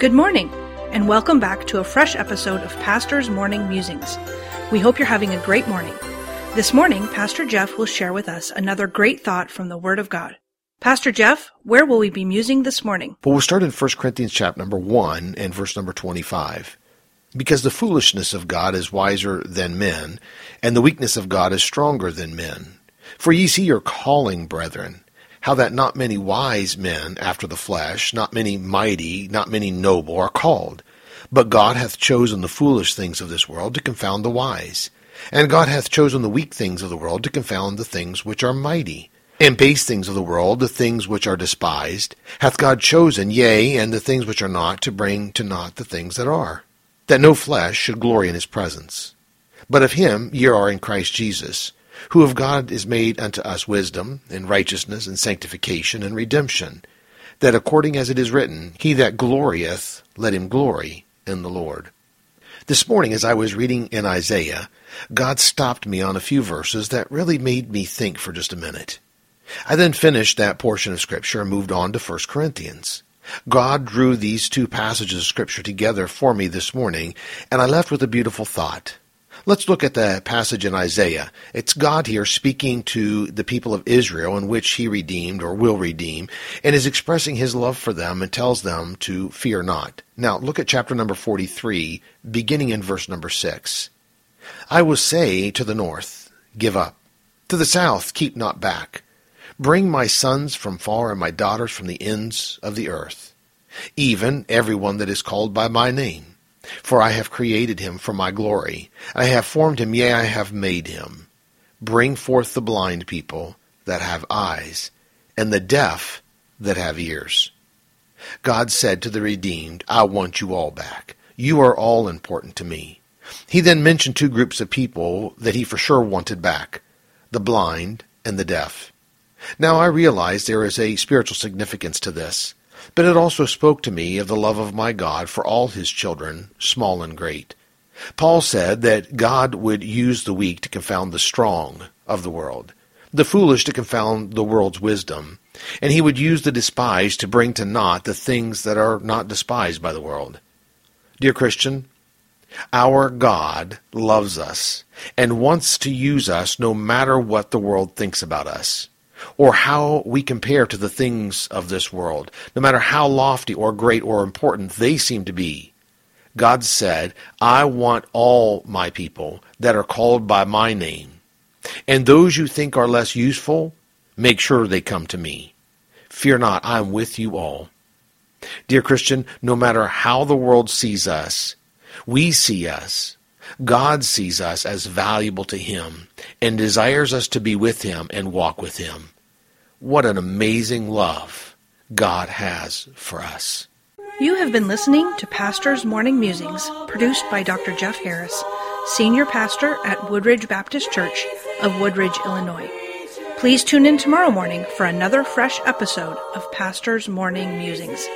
Good morning, and welcome back to a fresh episode of Pastor's Morning Musings. We hope you're having a great morning. This morning, Pastor Jeff will share with us another great thought from the Word of God. Pastor Jeff, where will we be musing this morning? Well, we'll start in 1 Corinthians chapter number 1 and verse number 25. Because the foolishness of God is wiser than men, and the weakness of God is stronger than men. For ye see your calling, brethren, how that not many wise men after the flesh, not many mighty, not many noble are called. But God hath chosen the foolish things of this world to confound the wise. And God hath chosen the weak things of the world to confound the things which are mighty. And base things of the world, the things which are despised, hath God chosen, yea, and the things which are not, to bring to naught the things that are, that no flesh should glory in his presence. But of him ye are in Christ Jesus, who of God is made unto us wisdom, and righteousness, and sanctification, and redemption, that according as it is written, He that glorieth, let him glory in the Lord. This morning, as I was reading in Isaiah, God stopped me on a few verses that really made me think for just a minute. I then finished that portion of Scripture and moved on to 1 Corinthians. God drew these two passages of Scripture together for me this morning, and I left with a beautiful thought. Let's look at the passage in Isaiah. It's God here speaking to the people of Israel in which he redeemed or will redeem and is expressing his love for them and tells them to fear not. Now look at chapter number 43 beginning in verse number 6. I will say to the north, give up. To the south, keep not back. Bring my sons from far and my daughters from the ends of the earth, even every one that is called by my name for I have created him for my glory. I have formed him, yea, I have made him. Bring forth the blind people that have eyes, and the deaf that have ears. God said to the redeemed, I want you all back. You are all important to me. He then mentioned two groups of people that he for sure wanted back the blind and the deaf. Now I realize there is a spiritual significance to this. But it also spoke to me of the love of my God for all his children, small and great. Paul said that God would use the weak to confound the strong of the world, the foolish to confound the world's wisdom, and he would use the despised to bring to naught the things that are not despised by the world. Dear Christian, our God loves us and wants to use us no matter what the world thinks about us or how we compare to the things of this world, no matter how lofty or great or important they seem to be. God said, I want all my people that are called by my name. And those you think are less useful, make sure they come to me. Fear not, I am with you all. Dear Christian, no matter how the world sees us, we see us. God sees us as valuable to Him and desires us to be with Him and walk with Him. What an amazing love God has for us. You have been listening to Pastor's Morning Musings, produced by Dr. Jeff Harris, Senior Pastor at Woodridge Baptist Church of Woodridge, Illinois. Please tune in tomorrow morning for another fresh episode of Pastor's Morning Musings.